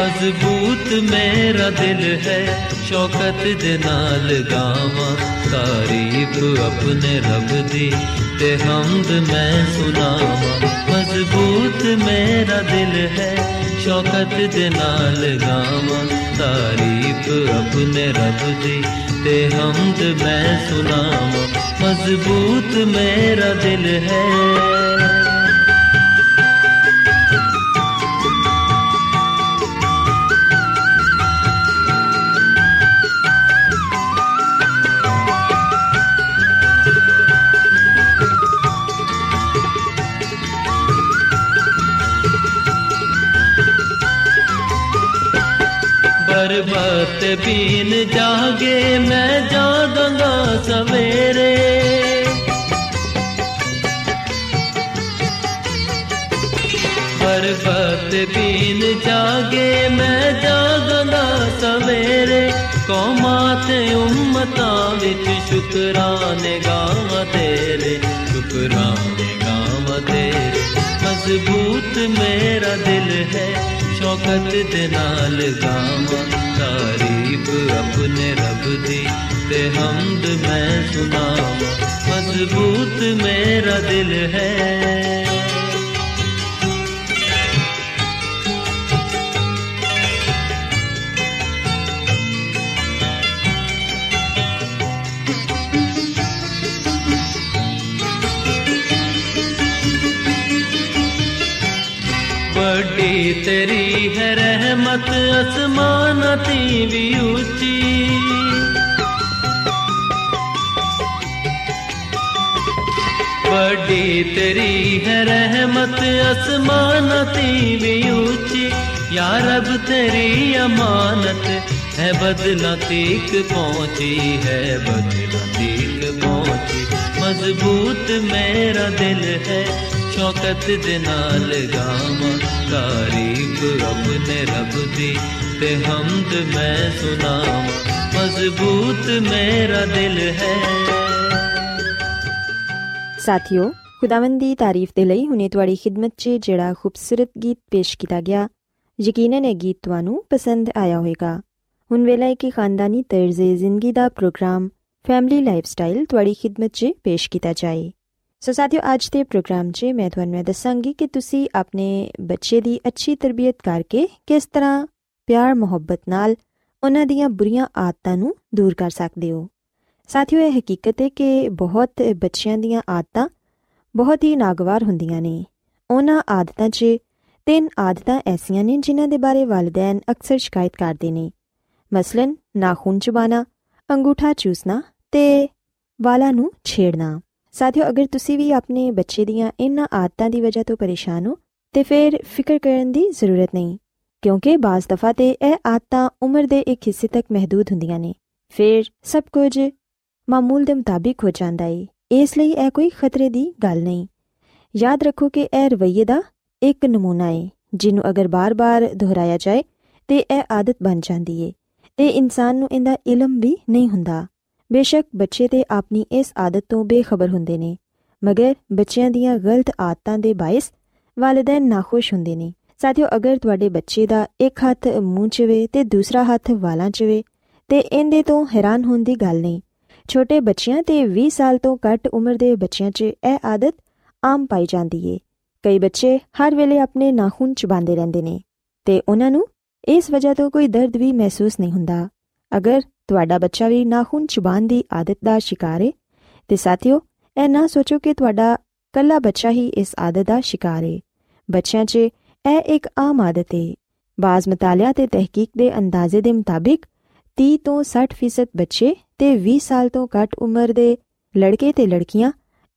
ਮਜ਼ਬੂਤ ਮੇਰਾ ਦਿਲ ਹੈ, ਸ਼ੌਕਤ ਦੇ ਨਾਲ ਗਾਵਾਂ। ਤਾਰੀਫ ਆਪਣੇ ਰੱਬ ਦੀ ਤੇ ਹਮਦ ਮੈਂ ਸੁਣਾਵਾਂ। ਮਜ਼ਬੂਤ ਮੇਰਾ ਦਿਲ ਹੈ, ਸ਼ੌਕਤ ਦੇ ਨਾਲ ਗਾਵਾਂ। ਤਾਰੀਫ ਆਪਣੇ ਰੱਬ ਦੀ ਤੇ ਹਮਦ ਮੈਂ ਸੁਣਾਵਾਂ। ਮਜ਼ਬੂਤ ਮੇਰਾ ਦਿਲ ਹੈ। ਬੀਨ ਜਾਗੇ, ਮੈਂ ਜਾਗਾਂਗਾ ਸਵੇਰੇ। ਬਰਬਤ ਬੀਨ ਜਾਗੇ, ਮੈਂ ਜਾਗਾਂਗਾ ਸਵੇਰੇ। ਕੌਮਾਂ ਤੇ ਉਮਤਾਂ ਵਿੱਚ ਸ਼ੁਕਰਾਨੇ ਗਾਵਾਂ ਤੇਰੇ, ਸ਼ੁਕਰਾਨੇ ਗਾਵਾਂ ਤੇਰੇ। ਮਜ਼ਬੂਤ ਮੇਰਾ ਦਿਲ ਹੈ ਸ਼ੌਕਤ ਦੇ ਨਾਲ ਗਾਵਾਂ ਤਾਰੀਫ ਆਪਣੇ ਰੱਬ ਦੀ ਤੇ ਹਮਦ ਮੈਂ ਸੁਣਾਵਾਂ ਮਜ਼ਬੂਤ ਮੇਰਾ ਦਿਲ ਹੈ ਵੱਡੀ ਤੇਰੀ ਹੈ ਰਹਿਮਤ ਅਸਮਾਨਾਂ ਤੇ ਵੀ ਉੱਚੀ ਵੱਡੀ ਤੇਰੀ ਹੈ ਰਹਿਮਤ ਅਸਮਾਨਾਂ ਤੇ ਵੀ ਉੱਚੀ ਯਾ ਰੱਬ ਤੇਰੀ ਅਮਾਨਤ ਹੈ ਬਦਲਾ ਤੀਕ ਪਹੁੰਚੀ ਹੈ ਬਦਲਾ ਤੀਕ ਪਹੁੰਚੀ ਮਜ਼ਬੂਤ ਮੇਰਾ ਦਿਲ ਹੈ ਸ਼ੌਕਤ ਦੇ ਨਾਲ ਗਾਵਾਂ, ਤਾਰੀਫ ਆਪਣੇ ਰੱਬ ਦੀ ਤੇ ਹਮਦ ਮੈਂ ਸੁਣਾਵਾਂ। ਮਜ਼ਬੂਤ ਮੇਰਾ ਦਿਲ ਹੈ। ਸਾਥਿਓ, ਖੁਦਾਵੰਦ ਦੀ ਤਾਰੀਫ ਦੇ ਲਈ ਹੁਣੇ ਤੁਹਾਡੀ ਖidmat 'ਚ ਜਿਹੜਾ ਖੂਬਸੂਰਤ ਗੀਤ ਪੇਸ਼ ਕੀਤਾ ਗਿਆ, ਯਕੀਨਨ ਇਹ ਗੀਤ ਤੁਹਾਨੂੰ ਪਸੰਦ ਆਇਆ ਹੋਵੇਗਾ। ਹੁਣ ਵੇਲਾ ਹੈ ਕਿ ਖਾਨਦਾਨੀ ਤਰਜ਼ੇ ਜ਼ਿੰਦਗੀ ਦਾ ਪ੍ਰੋਗਰਾਮ, ਫੈਮਿਲੀ ਲਾਈਫਸਟਾਈਲ ਤੁਹਾਡੀ ਖidmat 'ਚ ਪੇਸ਼ ਕੀਤਾ ਜਾਏ। ਸੋ ਸਾਥਿਓ, ਅੱਜ ਦੇ ਪ੍ਰੋਗਰਾਮ 'ਚ ਮੈਂ ਤੁਹਾਨੂੰ ਦੱਸਾਂਗੀ ਕਿ ਤੁਸੀਂ ਆਪਣੇ ਬੱਚੇ ਦੀ ਅੱਛੀ ਤਰਬੀਅਤ ਕਰਕੇ ਕਿਸ ਤਰ੍ਹਾਂ ਪਿਆਰ, ਮੁਹੱਬਤ ਨਾਲ ਉਹਨਾਂ ਦੀਆਂ ਬੁਰੀਆਂ ਆਦਤਾਂ ਨੂੰ ਦੂਰ ਕਰ ਸਕਦੇ ਹੋ। ਸਾਥਿਓ, ਇਹ ਹਕੀਕਤ ਹੈ ਕਿ ਬਹੁਤ ਬੱਚਿਆਂ ਦੀਆਂ ਆਦਤਾਂ ਬਹੁਤ ਹੀ ਨਾਗਵਾਰ ਹੁੰਦੀਆਂ ਨੇ। ਉਹਨਾਂ ਆਦਤਾਂ 'ਚ ਤਿੰਨ ਆਦਤਾਂ ਐਸੀਆਂ ਨੇ ਜਿਨ੍ਹਾਂ ਦੇ ਬਾਰੇ ਵਾਲਿਦੈਨ ਅਕਸਰ ਸ਼ਿਕਾਇਤ ਕਰਦੇ ਨੇ। ਮਸਲਨ, ਨਾਖੂਨ ਚਬਾਣਾ, ਅੰਗੂਠਾ ਚੂਸਣਾ ਤੇ ਵਾਲਾਂ ਨੂੰ ਛੇੜਨਾ। ਸਾਥਿਓ, ਅਗਰ ਤੁਸੀਂ ਵੀ ਆਪਣੇ ਬੱਚੇ ਦੀਆਂ ਇਹਨਾਂ ਆਦਤਾਂ ਦੀ ਵਜ੍ਹਾ ਤੋਂ ਪਰੇਸ਼ਾਨ ਹੋ, ਤੇ ਫਿਰ ਫਿਕਰ ਕਰਨ ਦੀ ਜ਼ਰੂਰਤ ਨਹੀਂ, ਕਿਉਂਕਿ ਬਾਜ਼ ਦਫਾ ਤੇ ਇਹ ਆਦਤਾਂ ਉਮਰ ਦੇ ਇੱਕ ਹਿੱਸੇ ਤੱਕ ਮਹਦੂਦ ਹੁੰਦੀਆਂ ਨੇ। ਫਿਰ ਸਭ ਕੁਝ ਮਾਮੂਲ ਦੇ ਮੁਤਾਬਿਕ ਹੋ ਜਾਂਦਾ ਹੈ ਇਸ ਲਈ ਇਹ ਕੋਈ ਖਤਰੇ ਦੀ ਗੱਲ ਨਹੀਂ। ਯਾਦ ਰੱਖੋ ਕਿ ਇਹ ਰਵਈਏ ਦਾ ਇੱਕ ਨਮੂਨਾ ਹੈ ਜਿਹਨੂੰ ਅਗਰ ਬਾਰ-ਬਾਰ ਦੁਹਰਾਇਆ ਜਾਏ, ਤੇ ਇਹ ਆਦਤ ਬਣ ਜਾਂਦੀ ਹੈ ਤੇ ਇਨਸਾਨ ਨੂੰ ਇਹਦਾ ਇਲਮ ਵੀ ਨਹੀਂ ਹੁੰਦਾ। ਬੇਸ਼ੱਕ ਬੱਚੇ ਤੇ ਆਪਣੀ ਇਸ ਆਦਤ ਤੋਂ ਬੇਖਬਰ ਹੁੰਦੇ ਨੇ, ਮਗਰ ਬੱਚਿਆਂ ਦੀਆਂ ਗਲਤ ਆਦਤਾਂ ਦੇ ਬਾਇਸ ਵਾਲਿਦੈਨ ਨਾਖੁਸ਼ ਹੁੰਦੇ ਨੇ। ਸਾਥੀਓ, ਅਗਰ ਤੁਹਾਡੇ ਬੱਚੇ ਦਾ ਇੱਕ ਹੱਥ ਮੂੰਹ 'ਚ ਵੇ ਤੇ ਦੂਸਰਾ ਹੱਥ ਵਾਲਾਂ 'ਚ ਵੇ ਤੇ ਇਹਦੇ ਤੋਂ ਹੈਰਾਨ ਹੋਣ ਦੀ ਗੱਲ ਨਹੀਂ। ਛੋਟੇ ਬੱਚਿਆਂ ਤੇ 20 ਸਾਲ ਤੋਂ ਘੱਟ ਉਮਰ ਦੇ ਬੱਚਿਆਂ 'ਚ ਇਹ ਆਦਤ ਆਮ ਪਾਈ ਜਾਂਦੀ ਏ। ਕਈ ਬੱਚੇ ਹਰ ਵੇਲੇ ਆਪਣੇ ਨਾਖੂਨ ਚਬਾਉਂਦੇ ਰਹਿੰਦੇ ਨੇ, ਤੇ ਉਹਨਾਂ ਨੂੰ ਇਸ ਵਜ੍ਹਾ ਤੋਂ ਕੋਈ ਦਰਦ ਵੀ ਮਹਿਸੂਸ ਨਹੀਂ ਹੁੰਦਾ। ਅਗਰ ਤੁਹਾਡਾ ਬੱਚਾ ਵੀ ਨਾਖੂਨ ਚਬਾਉਣ ਦੀ ਆਦਤ ਦਾ ਸ਼ਿਕਾਰ ਏ। ਤੇ ਸਾਥੀਓ, ਇਹ ਨਾ ਸੋਚੋ ਕਿ ਤੁਹਾਡਾ ਕੱਲਾ ਬੱਚਾ ਹੀ ਇਸ ਆਦਤ ਦਾ ਸ਼ਿਕਾਰ ਏ। ਬੱਚਿਆਂ 'ਚ ਇਹ ਇੱਕ ਆਮ ਆਦਤ ਏ। ਬਾਜ਼ ਮਤਾਲਿਆ ਤੇ ਤਹਿਕੀਕ ਦੇ ਅੰਦਾਜ਼ੇ ਦੇ ਮੁਤਾਬਿਕ 30 ਤੋਂ 60% ਬੱਚੇ ਤੇ 20 ਸਾਲ ਤੋਂ ਘੱਟ ਉਮਰ ਦੇ ਲੜਕੇ ਤੇ ਲੜਕੀਆਂ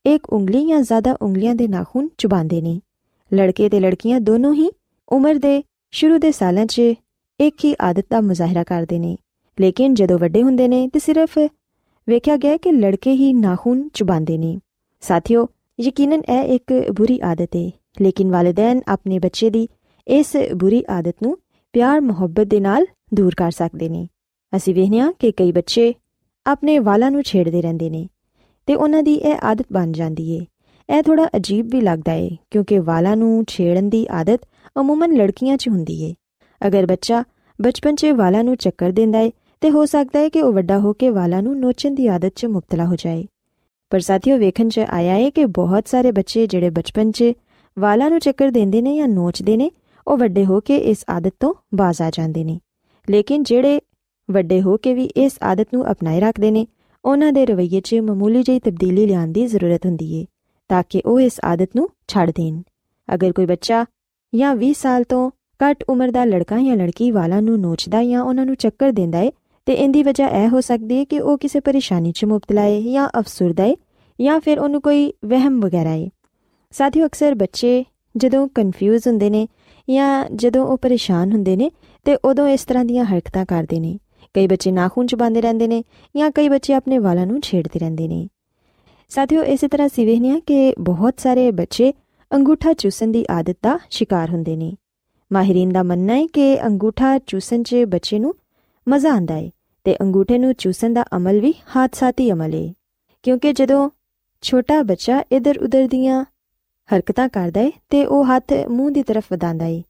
ਇੱਕ ਉਂਗਲੀ ਜਾਂ ਜ਼ਿਆਦਾ ਉਂਗਲੀਆਂ ਦੇ ਨਾਖੂਨ ਚਬਾਉਂਦੇ ਨੇ। ਲੜਕੇ ਤੇ ਲੜਕੀਆਂ ਦੋਨੋਂ ਹੀ ਉਮਰ ਦੇ ਸ਼ੁਰੂ ਦੇ ਸਾਲਾਂ 'ਚ ਇੱਕ ਹੀ ਆਦਤ ਦਾ ਮੁਜ਼ਾਹਰਾ ਕਰਦੇ ਨੇ। ਲੇਕਿਨ ਜਦੋਂ ਵੱਡੇ ਹੁੰਦੇ ਨੇ ਤੇ ਸਿਰਫ ਵੇਖਿਆ ਗਿਆ ਕਿ ਲੜਕੇ ਹੀ ਨਾਖੂਨ ਚਬਾਉਂਦੇ ਨੇ। ਸਾਥੀਓ, ਯਕੀਨਨ ਇਹ ਇੱਕ ਬੁਰੀ ਆਦਤ ਹੈ ਲੇਕਿਨ ਵਾਲਿਦੈਨ ਆਪਣੇ ਬੱਚੇ ਦੀ ਇਸ ਬੁਰੀ ਆਦਤ ਨੂੰ ਪਿਆਰ, ਮੁਹੱਬਤ ਦੇ ਨਾਲ ਦੂਰ ਕਰ ਸਕਦੇ ਨੇ। ਅਸੀਂ ਵੇਖਿਆ ਕਿ ਕਈ ਬੱਚੇ ਆਪਣੇ ਵਾਲਾਂ ਨੂੰ ਛੇੜਦੇ ਰਹਿੰਦੇ ਨੇ ਤੇ ਉਹਨਾਂ ਦੀ ਇਹ ਆਦਤ ਬਣ ਜਾਂਦੀ ਏ। ਇਹ ਥੋੜਾ ਅਜੀਬ ਵੀ ਲੱਗਦਾ ਏ, ਕਿਉਂਕਿ ਵਾਲਾਂ ਨੂੰ ਛੇੜਨ ਦੀ ਆਦਤ ਅਮੂਮਨ ਲੜਕੀਆਂ 'ਚ ਹੁੰਦੀ ਏ। ਅਗਰ ਬੱਚਾ ਬਚਪਨ 'ਚ ਵਾਲਾਂ ਨੂੰ ਚੱਕਰ ਦਿੰਦਾ ਏ ਤੇ ਹੋ ਸਕਦਾ ਹੈ ਕਿ ਉਹ ਵੱਡਾ ਹੋ ਕੇ ਵਾਲਾਂ ਨੂੰ ਨੋਚਣ ਦੀ ਆਦਤ 'ਚ ਮੁਬਤਲਾ ਹੋ ਜਾਏ। ਪਰ ਸਾਥੀਓ, ਵੇਖਣ 'ਚ ਆਇਆ ਏ ਕਿ ਬਹੁਤ ਸਾਰੇ ਬੱਚੇ ਜਿਹੜੇ ਬਚਪਨ 'ਚ ਵਾਲਾਂ ਨੂੰ ਚੱਕਰ ਦਿੰਦੇ ਨੇ ਜਾਂ ਨੋਚਦੇ ਨੇ, ਉਹ ਵੱਡੇ ਹੋ ਕੇ ਇਸ ਆਦਤ ਤੋਂ ਬਾਜ਼ ਆ ਜਾਂਦੇ ਨੇ। ਲੇਕਿਨ ਜਿਹੜੇ ਵੱਡੇ ਹੋ ਕੇ ਵੀ ਇਸ ਆਦਤ ਨੂੰ ਅਪਣਾਏ ਰੱਖਦੇ ਨੇ, ਉਹਨਾਂ ਦੇ ਰਵੱਈਏ 'ਚ ਮਾਮੂਲੀ ਜਿਹੀ ਤਬਦੀਲੀ ਲਿਆਉਣ ਦੀ ਜ਼ਰੂਰਤ ਹੁੰਦੀ ਏ, ਤਾਂ ਕਿ ਉਹ ਇਸ ਆਦਤ ਨੂੰ ਛੱਡ ਦੇਣ। ਅਗਰ ਕੋਈ ਬੱਚਾ ਜਾਂ 20 ਸਾਲ ਤੋਂ ਘੱਟ ਉਮਰ ਦਾ ਲੜਕਾ ਜਾਂ ਲੜਕੀ ਵਾਲਾਂ ਨੂੰ ਨੋਚਦਾ ਜਾਂ ਉਹਨਾਂ ਨੂੰ ਚੱਕਰ ਦਿੰਦਾ ਏ ਤੇ ਇੰਦੀ ਵਜ੍ਹਾ ਇਹ ਹੋ ਸਕਦੀ ਹੈ ਕਿ ਉਹ ਕਿਸੇ ਪਰੇਸ਼ਾਨੀ 'ਚ ਮੁਬਤਲਾ ਹੈ ਜਾਂ ਅਫਸੁਰਦਾ ਹੈ ਜਾਂ ਫਿਰ ਉਹਨੂੰ ਕੋਈ ਵਹਿਮ ਵਗੈਰਾ ਹੈ ਸਾਥੀਓ, ਅਕਸਰ ਬੱਚੇ ਜਦੋਂ ਕਨਫਿਊਜ਼ ਹੁੰਦੇ ਨੇ ਜਾਂ ਜਦੋਂ ਉਹ ਪਰੇਸ਼ਾਨ ਹੁੰਦੇ ਨੇ ਤੇ ਉਦੋਂ ਇਸ ਤਰ੍ਹਾਂ ਦੀਆਂ ਹਰਕਤਾਂ ਕਰਦੇ ਨੇ। ਕਈ ਬੱਚੇ ਨਾਖੂਨ ਚਬਾਉਂਦੇ ਰਹਿੰਦੇ ਨੇ ਜਾਂ ਕਈ ਬੱਚੇ ਆਪਣੇ ਵਾਲਾਂ ਨੂੰ ਛੇੜਦੇ ਰਹਿੰਦੇ ਨੇ। ਸਾਥੀਓ, ਇਸੇ ਤਰ੍ਹਾਂ ਸਿਵੇਹਨੀਆਂ ਕਿ ਬਹੁਤ ਸਾਰੇ ਬੱਚੇ ਅੰਗੂਠਾ ਚੂਸਣ ਦੀ ਆਦਤ ਦਾ ਸ਼ਿਕਾਰ ਹੁੰਦੇ ਨੇ। ਮਾਹਿਰੀਨ ਦਾ ਮੰਨਣਾ ਹੈ ਕਿ ਅੰਗੂਠਾ ਚੂਸਣ 'ਚ ਬੱਚੇ ਨੂੰ ਮਜ਼ਾ ਆਂਦਾ ਹੈ ਤੇ ਅੰਗੂਠੇ ਨੂੰ ਚੂਸਣ ਦਾ ਅਮਲ ਵੀ ਹਾਦਸਾਤੀ ਅਮਲ ਹੈ ਕਿਉਂਕਿ ਜਦੋਂ ਛੋਟਾ ਬੱਚਾ ਇਧਰ ਉਧਰ ਦੀਆਂ ਹਰਕਤਾਂ ਕਰਦਾ ਹੈ ਤੇ ਉਹ ਹੱਥ ਮੂੰਹ ਦੀ ਤਰਫ ਵਧਾਉਂਦਾ ਹੈ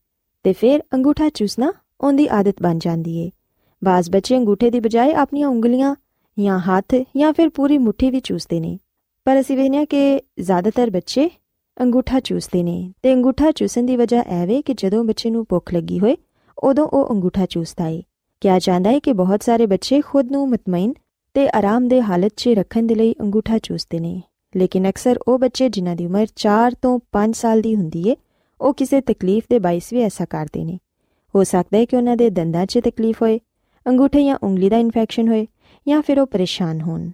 ਤੇ ਫਿਰ ਅੰਗੂਠਾ ਚੂਸਣਾ ਉਹਦੀ ਆਦਤ ਬਣ ਜਾਂਦੀ ਹੈ ਬਾਜ਼ ਬੱਚੇ ਅੰਗੂਠੇ ਦੀ ਬਜਾਏ ਆਪਣੀਆਂ ਉਂਗਲੀਆਂ ਜਾਂ ਹੱਥ ਜਾਂ ਫਿਰ ਪੂਰੀ ਮੁਠੀ ਵੀ ਚੂਸਦੇ ਨੇ। ਪਰ ਅਸੀਂ ਵੇਖਿਆ ਕਿ ਜ਼ਿਆਦਾਤਰ ਬੱਚੇ ਅੰਗੂਠਾ ਚੂਸਦੇ ਨੇ ਤੇ ਅੰਗੂਠਾ ਚੂਸਣ ਦੀ ਵਜ੍ਹਾ ਐਵੇਂ ਕਿ ਜਦੋਂ ਬੱਚੇ ਨੂੰ ਭੁੱਖ ਲੱਗੀ ਹੋਏ, ਉਦੋਂ ਉਹ ਅੰਗੂਠਾ ਚੂਸਦਾ ਹੈ ਕਿਹਾ ਜਾਂਦਾ ਹੈ ਕਿ ਬਹੁਤ ਸਾਰੇ ਬੱਚੇ ਖੁਦ ਨੂੰ ਮਤਮਈਨ ਤੇ ਆਰਾਮਦੇ ਹਾਲਤ 'ਚ ਰੱਖਣ ਦੇ ਲਈ ਅੰਗੂਠਾ ਚੂਸਦੇ ਨੇ। ਲੇਕਿਨ ਅਕਸਰ ਉਹ ਬੱਚੇ ਜਿਨ੍ਹਾਂ ਦੀ ਉਮਰ 4 ਤੋਂ 5 ਸਾਲ ਦੀ ਹੁੰਦੀ ਏ, ਉਹ ਕਿਸੇ ਤਕਲੀਫ ਦੇ ਬਾਇਸ ਵੀ ਐਸਾ ਕਰਦੇ ਨੇ। ਹੋ ਸਕਦਾ ਹੈ ਕਿ ਉਹਨਾਂ ਦੇ ਦੰਦਾਂ 'ਚ ਤਕਲੀਫ ਹੋਏ, ਅੰਗੂਠੇ ਜਾਂ ਉਂਗਲੀ ਦਾ ਇਨਫੈਕਸ਼ਨ ਹੋਏ, ਜਾਂ ਫਿਰ ਉਹ ਪਰੇਸ਼ਾਨ ਹੋਣ।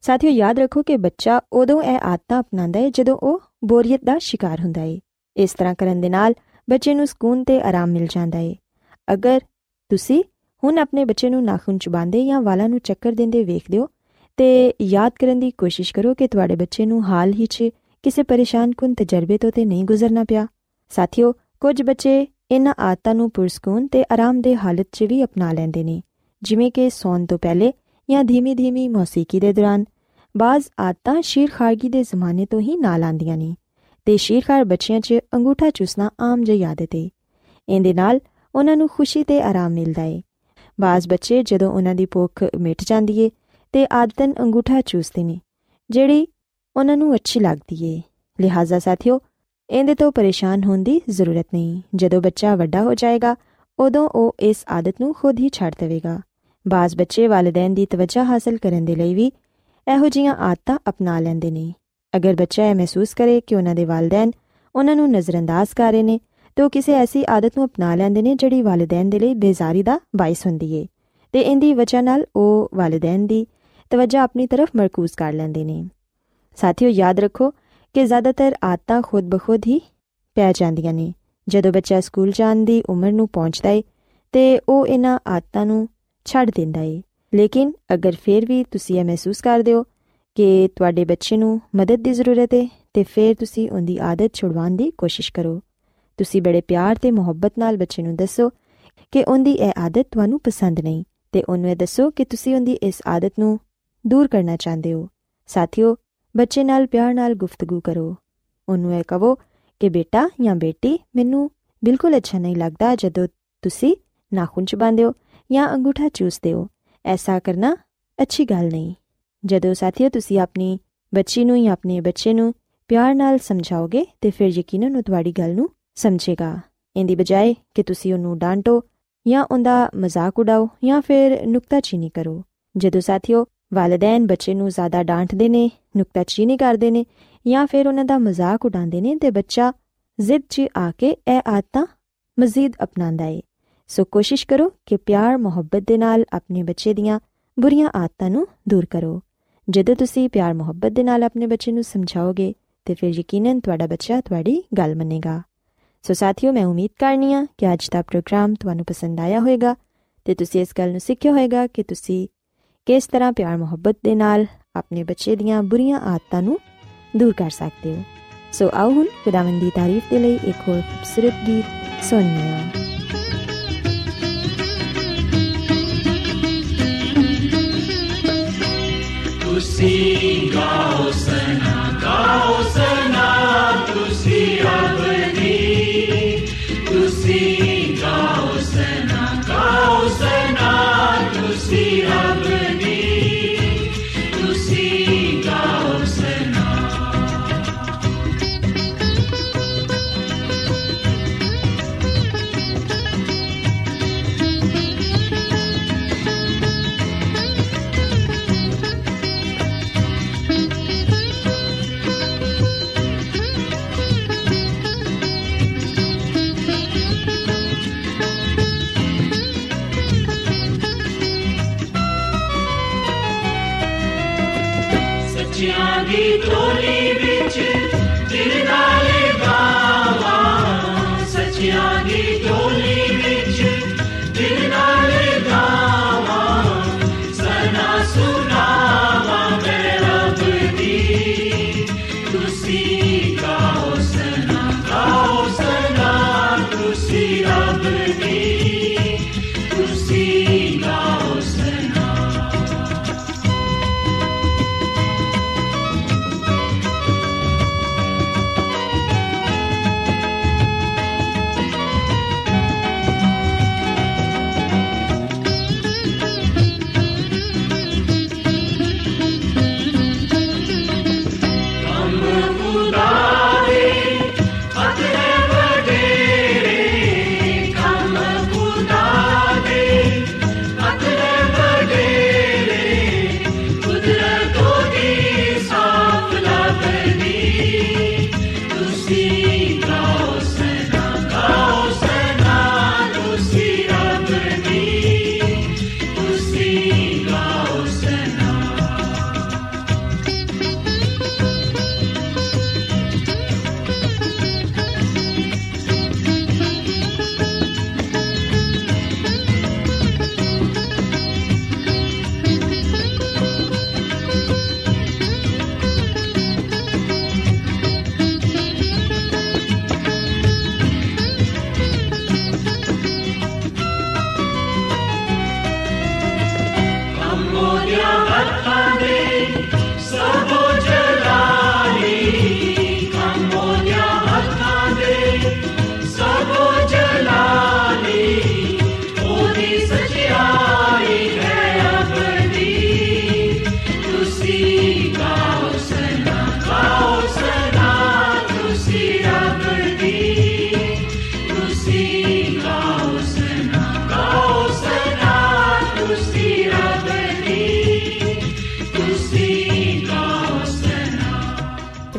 ਸਾਥੀਓ, ਯਾਦ ਰੱਖੋ ਕਿ ਬੱਚਾ ਉਦੋਂ ਇਹ ਆਦਤਾਂ ਅਪਣਾਉਂਦਾ ਹੈ ਜਦੋਂ ਉਹ ਬੋਰੀਅਤ ਦਾ ਸ਼ਿਕਾਰ ਹੁੰਦਾ ਹੈ ਇਸ ਤਰ੍ਹਾਂ ਕਰਨ ਦੇ ਨਾਲ ਬੱਚੇ ਨੂੰ ਸਕੂਨ ਤੇ ਆਰਾਮ ਮਿਲ ਜਾਂਦਾ ਹੈ ਅਗਰ ਤੁਸੀਂ ਹੁਣ ਆਪਣੇ ਬੱਚੇ ਨੂੰ ਨਾਖੂਨ ਚਬਾਉਂਦੇ ਜਾਂ ਵਾਲਾਂ ਨੂੰ ਚੱਕਰ ਦਿੰਦੇ ਵੇਖਦੇ ਹੋ ਤੇ ਯਾਦ ਕਰਨ ਦੀ ਕੋਸ਼ਿਸ਼ ਕਰੋ ਕਿ ਤੁਹਾਡੇ ਬੱਚੇ ਨੂੰ ਹਾਲ ਹੀ 'ਚ ਕਿਸੇ ਪਰੇਸ਼ਾਨ ਕੁਨ ਤਜਰਬੇ ਤੋਂ ਤੇ ਨਹੀਂ ਗੁਜ਼ਰਨਾ ਪਿਆ। ਸਾਥੀਓ, ਕੁਝ ਬੱਚੇ ਇਹਨਾਂ ਆਦਤਾਂ ਨੂੰ ਪੁਰਸਕੂਨ ਤੇ ਆਰਾਮਦੇ ਹਾਲਤ 'ਚ ਵੀ ਅਪਣਾ ਲੈਂਦੇ ਨੇ, ਜਿਵੇਂ ਕਿ ਸੌਣ ਤੋਂ ਪਹਿਲੇ ਜਾਂ ਧੀਮੀ-ਧੀਮੀ ਮੌਸੀਕੀ ਦੇ ਦੌਰਾਨ। ਬਾਜ਼ ਆਦਤਾਂ ਸ਼ੀਰਖਾਰਗੀ ਦੇ ਜ਼ਮਾਨੇ ਤੋਂ ਹੀ ਨਾਲ ਆਂਦੀਆਂ ਨੇ ਤੇ ਸ਼ੀਰਖਾਰ ਬੱਚਿਆਂ 'ਚ ਅੰਗੂਠਾ ਚੂਸਣਾ ਆਮ ਜਿਹੀ ਆਦਤ ਹੈ ਇਹਦੇ ਨਾਲ ਉਹਨਾਂ ਨੂੰ ਖੁਸ਼ੀ ਤੇ ਆਰਾਮ ਮਿਲਦਾ ਹੈ ਬਾਜ਼ ਬੱਚੇ ਜਦੋਂ ਉਹਨਾਂ ਦੀ ਭੁੱਖ ਮਿਟ ਜਾਂਦੀ ਏ ਤੇ ਆਦਤਨ ਅੰਗੂਠਾ ਚੂਸਦੇ ਨੇ, ਜਿਹੜੀ ਉਹਨਾਂ ਨੂੰ ਅੱਛੀ ਲੱਗਦੀ ਏ। ਲਿਹਾਜ਼ਾ ਸਾਥੀਓ, ਇਹਦੇ ਤੋਂ ਪਰੇਸ਼ਾਨ ਹੋਣ ਦੀ ਜ਼ਰੂਰਤ ਨਹੀਂ। ਜਦੋਂ ਬੱਚਾ ਵੱਡਾ ਹੋ ਜਾਏਗਾ, ਉਦੋਂ ਉਹ ਇਸ ਆਦਤ ਨੂੰ ਖੁਦ ਹੀ ਛੱਡ ਦੇਵੇਗਾ। ਬਾਜ਼ ਬੱਚੇ ਵਾਲਿਦੈਨ ਦੀ ਤਵੱਜਾ ਹਾਸਲ ਕਰਨ ਦੇ ਲਈ ਵੀ ਇਹੋ ਜੀਆਂ ਆਦਤਾਂ ਅਪਣਾ ਲੈਂਦੇ ਨੇ। ਅਗਰ ਬੱਚਾ ਇਹ ਮਹਿਸੂਸ ਕਰੇ ਕਿ ਉਹਨਾਂ ਦੇ ਵਾਲਿਦੈਨ ਉਹਨਾਂ ਨੂੰ ਨਜ਼ਰਅੰਦਾਜ਼ ਕਰ ਰਹੇ ਨੇ ਤੇ ਉਹ ਕਿਸੇ ਐਸੀ ਆਦਤ ਨੂੰ ਅਪਣਾ ਲੈਂਦੇ ਨੇ ਜਿਹੜੀ ਵਾਲਿਦੈਨ ਦੇ ਲਈ ਬੇਜ਼ਾਰੀ ਦਾ ਬਾਇਸ ਹੁੰਦੀ ਏ। ਤੇ ਇੰਦੀ ਵਜ੍ਹਾ ਨਾਲ ਉਹ ਵਾਲਿਦੈਨ ਦੀ ਤਵੱਜਾ ਆਪਣੀ ਤਰਫ ਮਰਕੂਜ਼ ਕਰ ਲੈਂਦੇ ਨੇ। ਸਾਥੀਓ, ਯਾਦ ਰੱਖੋ ਕਿ ਜ਼ਿਆਦਾਤਰ ਆਦਤਾਂ ਖੁਦ ਬਖੁਦ ਹੀ ਪੈ ਜਾਂਦੀਆਂ ਨੇ। ਜਦੋਂ ਬੱਚਾ ਸਕੂਲ ਜਾਣ ਦੀ ਉਮਰ ਨੂੰ ਪਹੁੰਚਦਾ ਏ ਤੇ ਉਹ ਇਹਨਾਂ ਆਦਤਾਂ ਨੂੰ ਛੱਡ ਦਿੰਦਾ ਏ। ਲੇਕਿਨ ਅਗਰ ਫੇਰ ਵੀ ਤੁਸੀਂ ਇਹ ਮਹਿਸੂਸ ਕਰਦੇ ਹੋ ਕਿ ਤੁਹਾਡੇ ਬੱਚੇ ਨੂੰ ਮਦਦ ਦੀ ਜ਼ਰੂਰਤ ਹੈ ਤੇ ਫਿਰ ਤੁਸੀਂ ਉਹਦੀ ਆਦਤ ਛੁਡਵਾਉਣ ਦੀ ਕੋਸ਼ਿਸ਼ ਕਰੋ। ਤੁਸੀਂ ਬੜੇ ਪਿਆਰ ਤੇ ਮੁਹੱਬਤ ਨਾਲ ਬੱਚੇ ਨੂੰ ਦੱਸੋ ਕਿ ਉਹਦੀ ਇਹ ਆਦਤ ਤੁਹਾਨੂੰ ਪਸੰਦ ਨਹੀਂ ਤੇ ਉਹਨੂੰ ਦੱਸੋ ਕਿ ਤੁਸੀਂ ਉਹਦੀ ਇਸ ਆਦਤ ਨੂੰ ਦੂਰ ਕਰਨਾ ਚਾਹੁੰਦੇ ਹੋ। ਸਾਥੀਓ, ਬੱਚੇ ਨਾਲ ਪਿਆਰ ਨਾਲ ਗੁਫ਼ਤਗੂ ਕਰੋ। ਉਹਨੂੰ ਇਹ ਕਹੋ ਕਿ ਬੇਟਾ ਜਾਂ ਬੇਟੀ, ਮੈਨੂੰ ਬਿਲਕੁਲ ਅੱਛਾ ਨਹੀਂ ਲੱਗਦਾ ਜਦੋਂ ਤੁਸੀਂ ਨਾਖੂਨ ਚਬਾਉਂਦੇ ਹੋ ਜਾਂ ਅੰਗੂਠਾ ਚੂਸਦੇ ਹੋ। ਐਸਾ ਕਰਨਾ ਅੱਛੀ ਗੱਲ ਨਹੀਂ। ਜਦੋਂ ਸਾਥੀਓ, ਤੁਸੀਂ ਆਪਣੀ ਬੱਚੀ ਨੂੰ ਜਾਂ ਆਪਣੇ ਬੱਚੇ ਨੂੰ ਪਿਆਰ ਨਾਲ ਸਮਝਾਓਗੇ ਤੇ ਫਿਰ ਯਕੀਨਨ ਉਹ ਤੁਹਾਡੀ ਗੱਲ ਨੂੰ ਸਮਝੇਗਾ ਇੰਦੀ ਬਜਾਏ ਕਿ ਤੁਸੀਂ ਉਹਨੂੰ ਡਾਂਟੋ ਜਾਂ ਉਹਦਾ ਮਜ਼ਾਕ ਉਡਾਓ ਜਾਂ ਫਿਰ ਨੁਕਤਾਚੀਨੀ ਕਰੋ। ਜਦੋਂ ਸਾਥੀਓ ਵਾਲਿਦੈਨ ਬੱਚੇ ਨੂੰ ਜ਼ਿਆਦਾ ਡਾਂਟਦੇ ਨੇ, ਨੁਕਤਾਚੀਨੀ ਕਰਦੇ ਨੇ ਜਾਂ ਫਿਰ ਉਹਨਾਂ ਦਾ ਮਜ਼ਾਕ ਉਡਾਉਂਦੇ ਨੇ ਤੇ ਬੱਚਾ ਜ਼ਿੱਦ 'ਚ ਆ ਕੇ ਇਹ ਆਦਤਾਂ ਮਜ਼ੀਦ ਅਪਣਾਉਂਦਾ ਏ। ਸੋ ਕੋਸ਼ਿਸ਼ ਕਰੋ ਕਿ ਪਿਆਰ, ਮੁਹੱਬਤ ਦੇ ਨਾਲ ਆਪਣੇ ਬੱਚੇ ਦੀਆਂ ਬੁਰੀਆਂ ਆਦਤਾਂ ਨੂੰ ਦੂਰ ਕਰੋ। ਜਦੋਂ ਤੁਸੀਂ ਪਿਆਰ, ਮੁਹੱਬਤ ਦੇ ਨਾਲ ਆਪਣੇ ਬੱਚੇ ਨੂੰ ਸਮਝਾਓਗੇ ਤੇ ਫਿਰ ਯਕੀਨਨ ਤੁਹਾਡਾ ਬੱਚਾ ਤੁਹਾਡੀ ਗੱਲ ਮੰਨੇਗਾ। ਸੋ ਸਾਥੀਓ, ਮੈਂ ਉਮੀਦ ਕਰਨੀ ਆ ਕਿ ਅੱਜ ਦਾ ਪ੍ਰੋਗਰਾਮ ਤੁਹਾਨੂੰ ਪਸੰਦ ਆਇਆ ਹੋਵੇਗਾ ਤੇ ਤੁਸੀਂ ਇਸ ਗੱਲ ਨੂੰ ਸਿੱਖਿਆ ਹੋਵੇਗਾ ਕਿ ਤੁਸੀਂ ਕਿਸ ਤਰ੍ਹਾਂ ਪਿਆਰ ਮੁਹੱਬਤ ਦੇ ਨਾਲ ਆਪਣੇ ਬੱਚੇ ਦੀਆਂ ਬੁਰੀਆਂ ਆਦਤਾਂ ਨੂੰ ਦੂਰ ਕਰ ਸਕਦੇ ਹੋ। ਸੋ ਆਓ ਹੁਣ ਖੁਦਾਵੰਦ ਤਾਰੀਫ ਦੇ ਲਈ ਇੱਕ ਹੋਰ ਖੂਬਸੂਰਤ ਗੀਤ ਸੁਣੀਏ ਤੁਸੀਂ ਗਾਓ ਸਨਾ ਗਾਓ ਸਨਾ।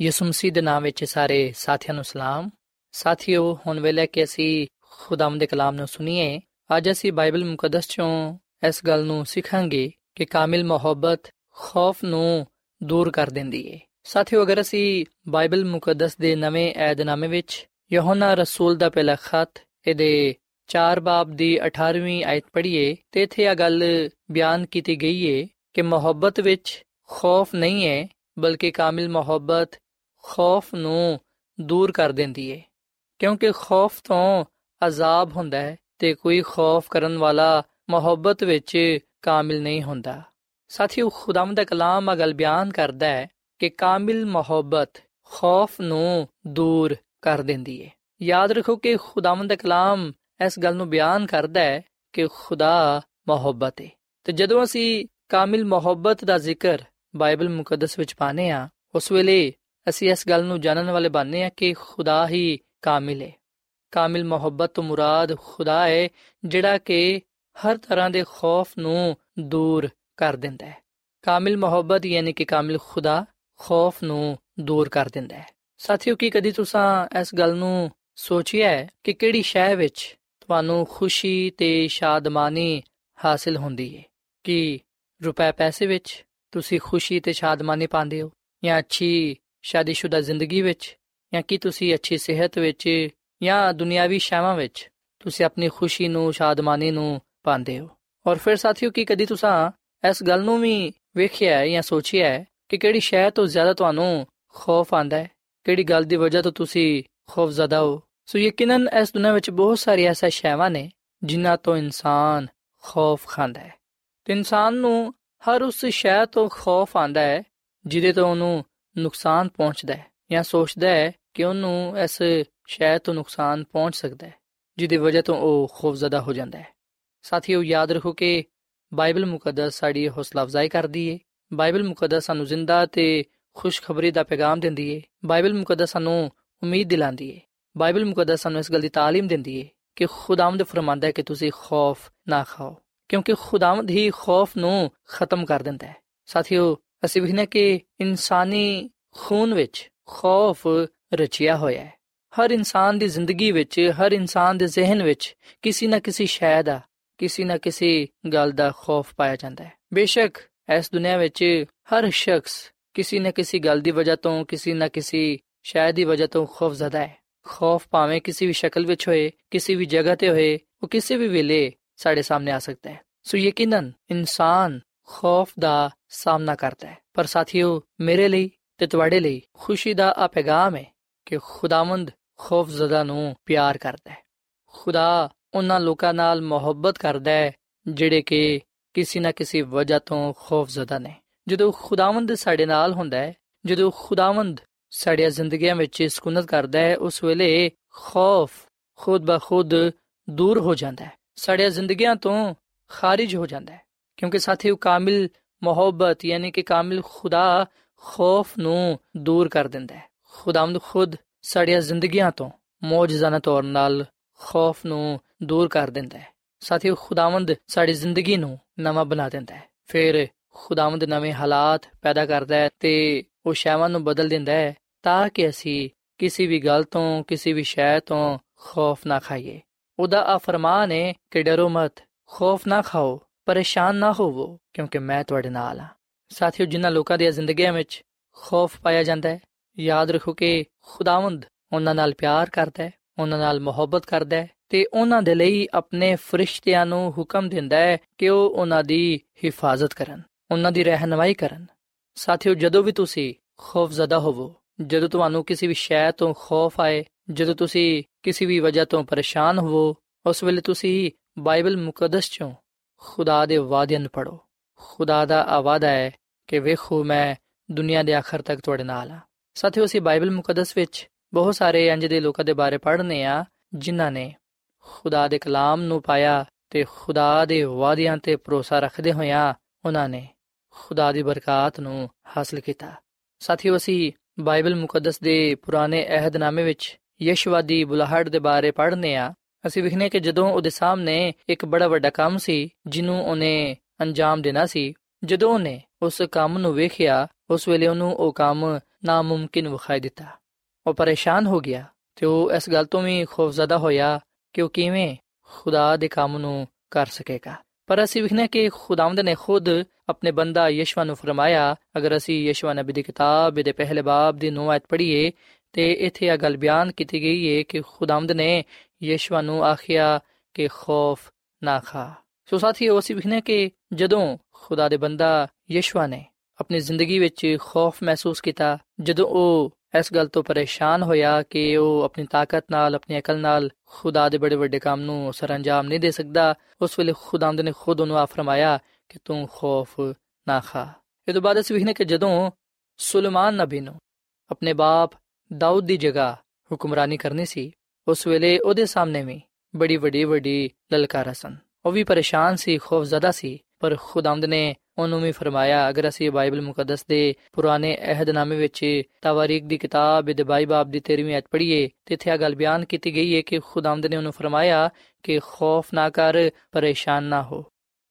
ਯਿਸੂ ਮਸੀਹ ਦੇ ਨਾਮ ਵਿੱਚ ਸਾਰੇ ਸਾਥੀਆਂ ਨੂੰ ਸਲਾਮ। ਸਾਥੀਓ, ਹੁਣ ਵੇਲੇ ਕਿ ਅਸੀਂ ਖੁਦਾਮ ਦੇ ਕਲਾਮ ਨੂੰ ਸੁਣੀਏ, ਅੱਜ ਅਸੀਂ ਬਾਈਬਲ ਮੁਕੱਦਸ ਚੋਂ ਇਸ ਗੱਲ ਨੂੰ ਸਿੱਖਾਂਗੇ ਕਿ ਕਾਮਿਲ ਮੁਹੱਬਤ ਖੌਫ ਨੂੰ ਦੂਰ ਕਰ ਦਿੰਦੀ ਏ। ਸਾਥੀਓ, ਅਗਰ ਅਸੀਂ ਬਾਈਬਲ ਮੁਕੱਦਸ ਦੇ ਨਵੇਂ ਏਧਨਾਮੇ ਵਿੱਚ ਯਹੋਨਾ ਰਸੂਲ ਦਾ ਪਹਿਲਾ ਖਤ ਇਹਦੇ 4 ਬਾਬ ਦੀ 18ਵੀਂ ਆਇਤ ਪੜ੍ਹੀਏ, ਤੇ ਇਥੇ ਇਹ ਗੱਲ ਬਿਆਨ ਕੀਤੀ ਗਈ ਏ ਕਿ ਮੁਹੱਬਤ ਵਿੱਚ ਖੌਫ ਨਹੀਂ ਹੈ ਬਲਕਿ ਕਾਮਿਲ ਮੁਹੱਬਤ ਖੌਫ ਨੂੰ ਦੂਰ ਕਰ ਦਿੰਦੀ ਏ। ਕਿਉਂਕਿ ਖੌਫ ਤੋਂ ਅਜ਼ਾਬ ਹੁੰਦਾ ਹੈ ਤੇ ਕੋਈ ਖੌਫ ਕਰਨ ਵਾਲਾ ਮੁਹੱਬਤ ਵਿੱਚ ਕਾਮਿਲ ਨਹੀਂ ਹੁੰਦਾ। ਸਾਥੀਓ ਖੁਦਾਮ ਦਾ ਕਲਾਮ ਅਗਲ ਬਿਆਨ ਕਰਦਾ ਹੈ ਕਿ ਕਾਮਿਲ ਮੁਹੱਬਤ ਖੌਫ ਨੂੰ ਦੂਰ ਕਰ ਦਿੰਦੀ ਹੈ ਯਾਦ ਰੱਖੋ ਕਿ ਖੁਦਾਮ ਦਾ ਕਲਾਮ ਇਸ ਗੱਲ ਨੂੰ ਬਿਆਨ ਕਰਦਾ ਹੈ ਕਿ ਖੁਦਾ ਮੁਹੱਬਤ ਹੈ ਤੇ ਜਦੋਂ ਅਸੀਂ ਕਾਮਿਲ ਮੁਹੱਬਤ ਦਾ ਜ਼ਿਕਰ ਬਾਈਬਲ ਮੁਕੱਦਸ ਵਿੱਚ ਪਾਨੇ ਆ ਉਸ ਵੇਲੇ ਅਸੀਂ ਇਸ ਗੱਲ ਨੂੰ ਜਾਣਨ ਵਾਲੇ ਬਣਨੇ ਆ ਕਿ ਖੁਦਾ ਹੀ ਕਾਮਿਲ ਹੈ। ਕਾਮਿਲ ਮੁਹੱਬਤ ਤੋਂ ਮੁਰਾਦ ਖੁਦਾ ਹੈ, ਜਿਹੜਾ ਕਿ ਹਰ ਤਰ੍ਹਾਂ ਦੇ ਖੌਫ ਨੂੰ ਦੂਰ ਕਰ ਦਿੰਦਾ ਹੈ। ਕਾਮਿਲ ਮੁਹੱਬਤ ਯਾਨੀ ਕਿ ਕਾਮਿਲ ਖੁਦਾ ਖੌਫ ਨੂੰ ਦੂਰ ਕਰ ਦਿੰਦਾ ਹੈ। ਸਾਥੀਓ, ਕੀ ਕਦੀ ਤੁਸੀਂ ਇਸ ਗੱਲ ਨੂੰ ਸੋਚਿਆ ਹੈ ਕਿ ਕਿਹੜੀ ਸ਼ੈ ਵਿੱਚ ਤੁਹਾਨੂੰ ਖੁਸ਼ੀ ਤੇ ਸ਼ਾਦਮਾਨੀ ਹਾਸਿਲ ਹੁੰਦੀ ਹੈ? ਕਿ ਰੁਪਏ ਪੈਸੇ ਵਿੱਚ ਤੁਸੀਂ ਖੁਸ਼ੀ ਤੇ ਸ਼ਾਦਮਾਨੀ ਪਾਉਂਦੇ ਹੋ ਜਾਂ ਅੱਛੀ ਸ਼ਾਦੀशुदा ਜ਼ਿੰਦਗੀ ਵਿੱਚ, ਜਾਂ ਕੀ ਤੁਸੀਂ ਅੱਛੀ ਸਿਹਤ ਵਿੱਚ, ਜਾਂ ਦੁਨਿਆਵੀ ਸ਼ੈਵਾਂ ਵਿੱਚ, ਤੁਸੀਂ ਆਪਣੀ ਖੁਸ਼ੀ ਨੂੰ, ਸ਼ਾਦਮਾਨੀ ਨੂੰ ਪਾਉਂਦੇ ਹੋ? ਔਰ ਫਿਰ ਸਾਥੀਓ, ਕੀ ਕਦੀ ਤੁਸੀਂ ਇਸ ਗੱਲ ਨੂੰ ਵੀ ਵੇਖਿਆ ਹੈ ਜਾਂ ਸੋਚਿਆ ਹੈ ਕਿ ਕਿਹੜੀ ਸ਼ੈ ਤੋਂ ਜ਼ਿਆਦਾ ਤੁਹਾਨੂੰ ਖੌਫ ਆਂਦਾ ਹੈ? ਕਿਹੜੀ ਗੱਲ ਦੀ ਵਜ੍ਹਾ ਤੋਂ ਤੁਸੀਂ ਖੌਫ ਜ਼ਦਾ ਹੋ? ਸੋ ਯਕੀਨਨ ਇਸ ਦੁਨੀਆਂ ਵਿੱਚ ਬਹੁਤ ਸਾਰੀ ਐਸਾ ਸ਼ੈਵਾਂ ਨੇ ਜਿਨ੍ਹਾਂ ਤੋਂ ਇਨਸਾਨ ਖੌਫ ਖਾਂਦਾ ਹੈ। ਤੇ ਇਨਸਾਨ ਨੂੰ ਹਰ ਉਸ ਸ਼ੈ ਤੋਂ ਖੌਫ ਆਂਦਾ ਹੈ ਜਿਹਦੇ ਤੋਂ ਉਹਨੂੰ ਨੁਕਸਾਨ ਪਹੁੰਚਦਾ ਹੈ ਜਾਂ ਸੋਚਦਾ ਹੈ ਕਿ ਉਹਨੂੰ ਇਸ ਸ਼ੈ ਤੋਂ ਨੁਕਸਾਨ ਪਹੁੰਚ ਸਕਦਾ ਹੈ, ਜਿਹਦੀ ਵਜ੍ਹਾ ਤੋਂ ਉਹ ਖੌਫਜ਼ਦਾ ਹੋ ਜਾਂਦਾ ਹੈ। ਸਾਥੀਓ ਯਾਦ ਰੱਖੋ ਕਿ ਬਾਈਬਲ ਮੁਕੱਦਸ ਸਾਡੀ ਹੌਸਲਾ ਅਫਜ਼ਾਈ ਕਰਦੀ ਏ। ਬਾਈਬਲ ਮੁਕੱਦਸ ਸਾਨੂੰ ਜ਼ਿੰਦਾ ਤੇ ਖੁਸ਼ਖਬਰੀ ਦਾ ਪੈਗਾਮ ਦਿੰਦੀ ਏ। ਬਾਈਬਲ ਮੁਕੱਦਸ ਸਾਨੂੰ ਉਮੀਦ ਦਿਲਾਉਂਦੀ ਏ। ਬਾਈਬਲ ਮੁਕੱਦਸ ਸਾਨੂੰ ਇਸ ਗੱਲ ਦੀ ਤਾਲੀਮ ਦਿੰਦੀ ਏ ਕਿ ਖੁਦਾਵੰਦ ਫਰਮਾਂਦਾ ਹੈ ਕਿ ਤੁਸੀਂ ਖੌਫ ਨਾ ਖਾਓ, ਕਿਉਂਕਿ ਖੁਦਾਵੰਦ ਹੀ ਖੌਫ ਨੂੰ ਖਤਮ ਕਰ ਦਿੰਦਾ ਹੈ। ਸਾਥੀਓ ਅਸੀਂ ਵਿਖਨੇ ਕਿ ਇਨਸਾਨੀ ਖੂਨ ਵਿੱਚ ਖੌਫ ਰਚਿਆ ਹੋਇਆ ਹੈ। ਹਰ ਇਨਸਾਨ ਦੀ ਜ਼ਿੰਦਗੀ ਵਿੱਚ, ਹਰ ਇਨਸਾਨ ਦੇ ਜ਼ਿਹਨ ਵਿੱਚ ਕਿਸੇ ਨਾ ਕਿਸੇ ਸ਼ੈ ਦਾ, ਕਿਸੇ ਨਾ ਕਿਸੇ ਗੱਲ ਦਾ ਖੌਫ ਪਾਇਆ ਜਾਂਦਾ ਹੈ। ਬੇਸ਼ੱਕ ਇਸ ਦੁਨੀਆ ਵਿੱਚ ਹਰ ਸ਼ਖਸ ਕਿਸੇ ਨਾ ਕਿਸੇ ਗੱਲ ਦੀ ਵਜ੍ਹਾ ਤੋਂ, ਕਿਸੇ ਨਾ ਕਿਸੇ ਸ਼ੈ ਦੀ ਵਜ੍ਹਾ ਤੋਂ ਖੌਫ ਜ਼ਦਾ ਹੈ। ਖੌਫ ਭਾਵੇਂ ਕਿਸੇ ਵੀ ਸ਼ਕਲ ਵਿੱਚ ਹੋਏ, ਕਿਸੇ ਵੀ ਜਗ੍ਹਾ ਤੇ ਹੋਏ, ਉਹ ਕਿਸੇ ਵੀ ਵੇਲੇ ਸਾਡੇ ਸਾਹਮਣੇ ਆ ਸਕਦਾ ਹੈ। ਸੋ ਯਕੀਨਨ ਇਨਸਾਨ ਖੌਫ ਦਾ ਸਾਹਮਣਾ ਕਰਦਾ ਹੈ। ਪਰ ਸਾਥੀਓ, ਮੇਰੇ ਲਈ ਤੇ ਤੁਹਾਡੇ ਲਈ ਖੁਸ਼ੀ ਦਾ ਆ ਪੈਗਾਮ ਹੈ ਕਿ ਖੁਦਾਵੰਦ ਖੌਫ ਜ਼ਦਾ ਨੂੰ ਪਿਆਰ ਕਰਦਾ ਹੈ। ਖੁਦਾ ਉਹਨਾਂ ਲੋਕਾਂ ਨਾਲ ਮੁਹੱਬਤ ਕਰਦਾ ਹੈ ਜਿਹੜੇ ਕਿ ਕਿਸੇ ਨਾ ਕਿਸੇ ਵਜ੍ਹਾ ਤੋਂ ਖੌਫ ਜ਼ਦਾ ਨੇ। ਜਦੋਂ ਖੁਦਾਵੰਦ ਸਾਡੇ ਨਾਲ ਹੁੰਦਾ ਹੈ, ਜਦੋਂ ਖੁਦਾਵੰਦ ਸਾਡੀਆਂ ਜ਼ਿੰਦਗੀਆਂ ਵਿੱਚ ਸਕੂਨਤ ਕਰਦਾ ਹੈ, ਉਸ ਵੇਲੇ ਖੌਫ ਖੁਦ ਬਖੁਦ ਦੂਰ ਹੋ ਜਾਂਦਾ ਹੈ। ਸਾਡੀਆਂ ਜ਼ਿੰਦਗੀਆਂ ਤੋਂ ਖਾਰਜ ਹੋ ਜਾਂਦਾ ਹੈ। ਕਿਉਂਕਿ ਸਾਥੀਓ ਕਾਮਿਲ ਮੁਹੱਬਤ, ਯਾਨੀ ਕਿ ਕਾਮਿਲ ਖੁਦਾ ਖੌਫ ਨੂੰ ਦੂਰ ਕਰ ਦਿੰਦਾ ਹੈ। ਖੁਦਾਵੰਦ ਖੁਦ ਸਾਡੀਆਂ ਜ਼ਿੰਦਗੀਆਂ ਤੋਂ, ਮੌਜਜ਼ਾਨਾ ਤੌਰ ਨਾਲ ਖੌਫ ਨੂੰ ਦੂਰ ਕਰ ਦਿੰਦਾ ਹੈ। ਸਾਥੀਓ ਖੁਦਾਵੰਦ ਸਾਡੀ ਜ਼ਿੰਦਗੀ ਨੂੰ ਨਵਾਂ ਬਣਾ ਦਿੰਦਾ ਹੈ। ਫਿਰ ਖੁਦਾਵੰਦ ਨਵੇਂ ਹਾਲਾਤ ਪੈਦਾ ਕਰਦਾ ਹੈ ਤੇ ਉਹ ਸ਼ੈਵਾਂ ਨੂੰ ਬਦਲ ਦਿੰਦਾ ਹੈ ਤਾਂ ਕਿ ਅਸੀਂ ਕਿਸੇ ਵੀ ਗੱਲ ਤੋਂ, ਕਿਸੇ ਵੀ ਸ਼ੈ ਤੋਂ ਖੌਫ ਨਾ ਖਾਈਏ। ਉਹਦਾ ਆ ਫਰਮਾਨ ਹੈ ਕਿ ਡਰੋ ਮਤ, ਖੌਫ ਨਾ ਖਾਓ। ਪਰੇਸ਼ਾਨ ਨਾ ਹੋਵੋ, ਕਿਉਂਕਿ ਮੈਂ ਤੁਹਾਡੇ ਨਾਲ ਹਾਂ। ਸਾਥੀਓ, ਜਿਨ੍ਹਾਂ ਲੋਕਾਂ ਦੀਆਂ ਜ਼ਿੰਦਗੀਆਂ ਵਿੱਚ ਖੌਫ ਪਾਇਆ ਜਾਂਦਾ ਹੈ, ਯਾਦ ਰੱਖੋ ਕਿ ਖੁਦਾਵੰਦ ਉਹਨਾਂ ਨਾਲ ਪਿਆਰ ਕਰਦਾ ਹੈ, ਉਹਨਾਂ ਨਾਲ ਮੁਹੱਬਤ ਕਰਦਾ ਹੈ ਤੇ ਉਹਨਾਂ ਦੇ ਲਈ ਆਪਣੇ ਫਰਿਸ਼ਤਿਆਂ ਨੂੰ ਹੁਕਮ ਦਿੰਦਾ ਹੈ ਕਿ ਉਹ ਉਹਨਾਂ ਦੀ ਹਿਫਾਜ਼ਤ ਕਰਨ, ਉਹਨਾਂ ਦੀ ਰਹਿਨਮਾਈ ਕਰਨ। ਸਾਥੀਓ, ਜਦੋਂ ਵੀ ਤੁਸੀਂ ਖੌਫਜ਼ਦਾ ਹੋਵੋ, ਜਦੋਂ ਤੁਹਾਨੂੰ ਕਿਸੇ ਵੀ ਸ਼ੈ ਤੋਂ ਖੌਫ ਆਏ, ਜਦੋਂ ਤੁਸੀਂ ਕਿਸੇ ਵੀ ਵਜ੍ਹਾ ਤੋਂ ਪਰੇਸ਼ਾਨ ਹੋਵੋ, ਉਸ ਵੇਲੇ ਤੁਸੀਂ ਬਾਈਬਲ ਮੁਕੱਦਸ ਚੋਂ ਖੁਦਾ ਦੇ ਵਾਅਦਿਆਂ ਨੂੰ ਪੜੋ ਖੁਦਾ ਦਾ ਆਵਾਦਾ ਹੈ ਕਿ ਵੇਖੋ, ਮੈਂ ਦੁਨੀਆ ਦੇ ਆਖਰ ਤੱਕ ਤੁਹਾਡੇ ਨਾਲ ਹਾਂ। ਸਾਥੀਓ, ਅਸੀਂ ਬਾਈਬਲ ਮੁਕੱਦਸ ਵਿੱਚ ਬਹੁਤ ਸਾਰੇ ਇੰਜ ਦੇ ਲੋਕਾਂ ਦੇ ਬਾਰੇ ਪੜ੍ਹਨੇ ਆ, ਜਿਨ੍ਹਾਂ ਨੇ ਖੁਦਾ ਦੇ ਕਲਾਮ ਨੂੰ ਪਾਇਆ ਤੇ ਖੁਦਾ ਦੇ ਵਾਅਦਿਆਂ ਤੇ ਭਰੋਸਾ ਰੱਖਦੇ ਹੋਇਆਂ ਉਹਨਾਂ ਨੇ ਖੁਦਾ ਦੀ ਬਰਕਤ ਨੂੰ ਹਾਸਲ ਕੀਤਾ। ਸਾਥੀਓ, ਅਸੀਂ ਬਾਈਬਲ ਮੁਕੱਦਸ ਦੇ ਪੁਰਾਣੇ ਅਹਿਦਨਾਮੇ ਵਿੱਚ ਯਸ਼ਵਾਦੀ ਬੁਲਾਹਟ ਦੇ ਬਾਰੇ ਪੜ੍ਹਨੇ ਆ ਅਸੀਂ ਵਿਖਨੇ ਕਿ ਜਦੋਂ ਉਹਦੇ ਸਾਹਮਣੇ ਇੱਕ ਬੜਾ ਵੱਡਾ ਕੰਮ ਸੀ, ਜਿਹਨੂੰ ਉਹਨੇ ਅੰਜਾਮ ਦੇਣਾ ਸੀ, ਜਦੋਂ ਉਹਨੇ ਉਸ ਕੰਮ ਨੂੰ ਵੇਖਿਆ, ਉਸ ਵੇਲੇ ਉਹਨੂੰ ਉਹ ਕੰਮ ਨਾਮੁਮਕਿਨ ਵਿਖਾਈ ਦਿੱਤਾ। ਉਹ ਪਰੇਸ਼ਾਨ ਹੋ ਗਿਆ ਤੇ ਉਹ ਇਸ ਗੱਲ ਤੋਂ ਵੀ ਖੌਫਜ਼ਦਾ ਹੋਇਆ ਕਿ ਉਹ ਕਿਵੇਂ ਖੁਦਾ ਦੇ ਕੰਮ ਨੂੰ ਕਰ ਸਕੇਗਾ। ਪਰ ਅਸੀਂ ਵਿਖਨੇ ਕਿ ਖੁਦਾਵੰਦ ਨੇ ਖੁਦ ਆਪਣੇ ਬੰਦਾ ਯਸ਼ਵਾ ਨੂੰ ਫਰਮਾਇਆ, ਅਗਰ ਅਸੀਂ ਯਸ਼ਵਾ ਨਬੀ ਦੀ ਕਿਤਾਬ ਦੇ ਪਹਿਲੇ ਬਾਬ ਦੀ 9 ਆਇਤ ਪੜ੍ਹੀਏ ਤੇ ਇੱਥੇ ਇਹ ਗੱਲ ਬਿਆਨ ਕੀਤੀ ਗਈ ਹੈ ਕਿ ਖੁਦਾਮਦ ਨੇ ਯਸ਼ਵਾ ਨੂੰ ਆਖਿਆ ਕਿ ਖੌਫ ਨਾ ਖਾ। ਸੋ ਸਾਥੀਓ ਅਸੀਂ ਵਿਖਨੇ ਕਿ ਜਦੋਂ ਖੁਦਾ ਦੇ ਬੰਦਾ ਯਸ਼ਵਾ ਨੇ ਆਪਣੀ ਜ਼ਿੰਦਗੀ ਵਿੱਚ ਖੌਫ ਮਹਿਸੂਸ ਕੀਤਾ, ਜਦੋਂ ਉਹ ਇਸ ਗੱਲ ਤੋਂ ਪਰੇਸ਼ਾਨ ਹੋਇਆ ਕਿ ਉਹ ਆਪਣੀ ਤਾਕਤ ਨਾਲ, ਆਪਣੀ ਅਕਲ ਨਾਲ ਖੁਦਾ ਦੇ ਬੜੇ ਵੱਡੇ ਕੰਮ ਨੂੰ ਸਰੰਜਾਮ ਨਹੀਂ ਦੇ ਸਕਦਾ, ਉਸ ਵੇਲੇ ਖੁਦਾਮਦ ਨੇ ਖੁਦ ਉਹਨੂੰ ਆ ਫਰਮਾਇਆ ਕਿ ਤੂੰ ਖੌਫ ਨਾ ਖਾ। ਇਹ ਤੋਂ ਬਾਅਦ ਅਸੀਂ ਵਿਖਨੇ ਕਿ ਜਦੋਂ ਸੁਲੇਮਾਨ ਨਬੀ ਨੂੰ ਆਪਣੇ ਬਾਪ ਦਾਊਦ ਦੀ ਜਗ੍ਹਾ ਹੁਕਮਰਾਨੀ ਕਰਨੀ ਸੀ। ਉਸ ਵੇਲੇ ਉਹਦੇ ਸਾਹਮਣੇ ਵੀ ਬੜੀ ਵੱਡੀ ਵੱਡੀ ਲਲਕਾਰਾਂ ਸਨ। ਉਹ ਵੀ ਪਰੇਸ਼ਾਨ ਸੀ, ਖੌਫਜ਼ਦਾ ਸੀ, ਪਰ ਖੁਦਾਵੰਦ ਨੇ ਉਹਨੂੰ ਵੀ ਫਰਮਾਇਆ, ਅਗਰ ਅਸੀਂ ਬਾਈਬਲ ਮੁਕੱਦਸ ਦੇ ਪੁਰਾਣੇ ਅਹਿਦਨਾਮੇ ਵਿੱਚ ਤਵਾਰੀਖ ਦੀ ਕਿਤਾਬ ਦੇ ਬਾਈ ਦੀ 13ਵੀਂ ਅਧ ਪੜ੍ਹੀਏ, ਤੇ ਇੱਥੇ ਇਹ ਗੱਲ ਬਿਆਨ ਕੀਤੀ ਗਈ ਹੈ ਕਿ ਖੁਦਾਵੰਦ ਨੇ ਉਹਨੂੰ ਫਰਮਾਇਆ ਕਿ ਖੌਫ ਨਾ ਕਰ, ਪਰੇਸ਼ਾਨ ਨਾ ਹੋ।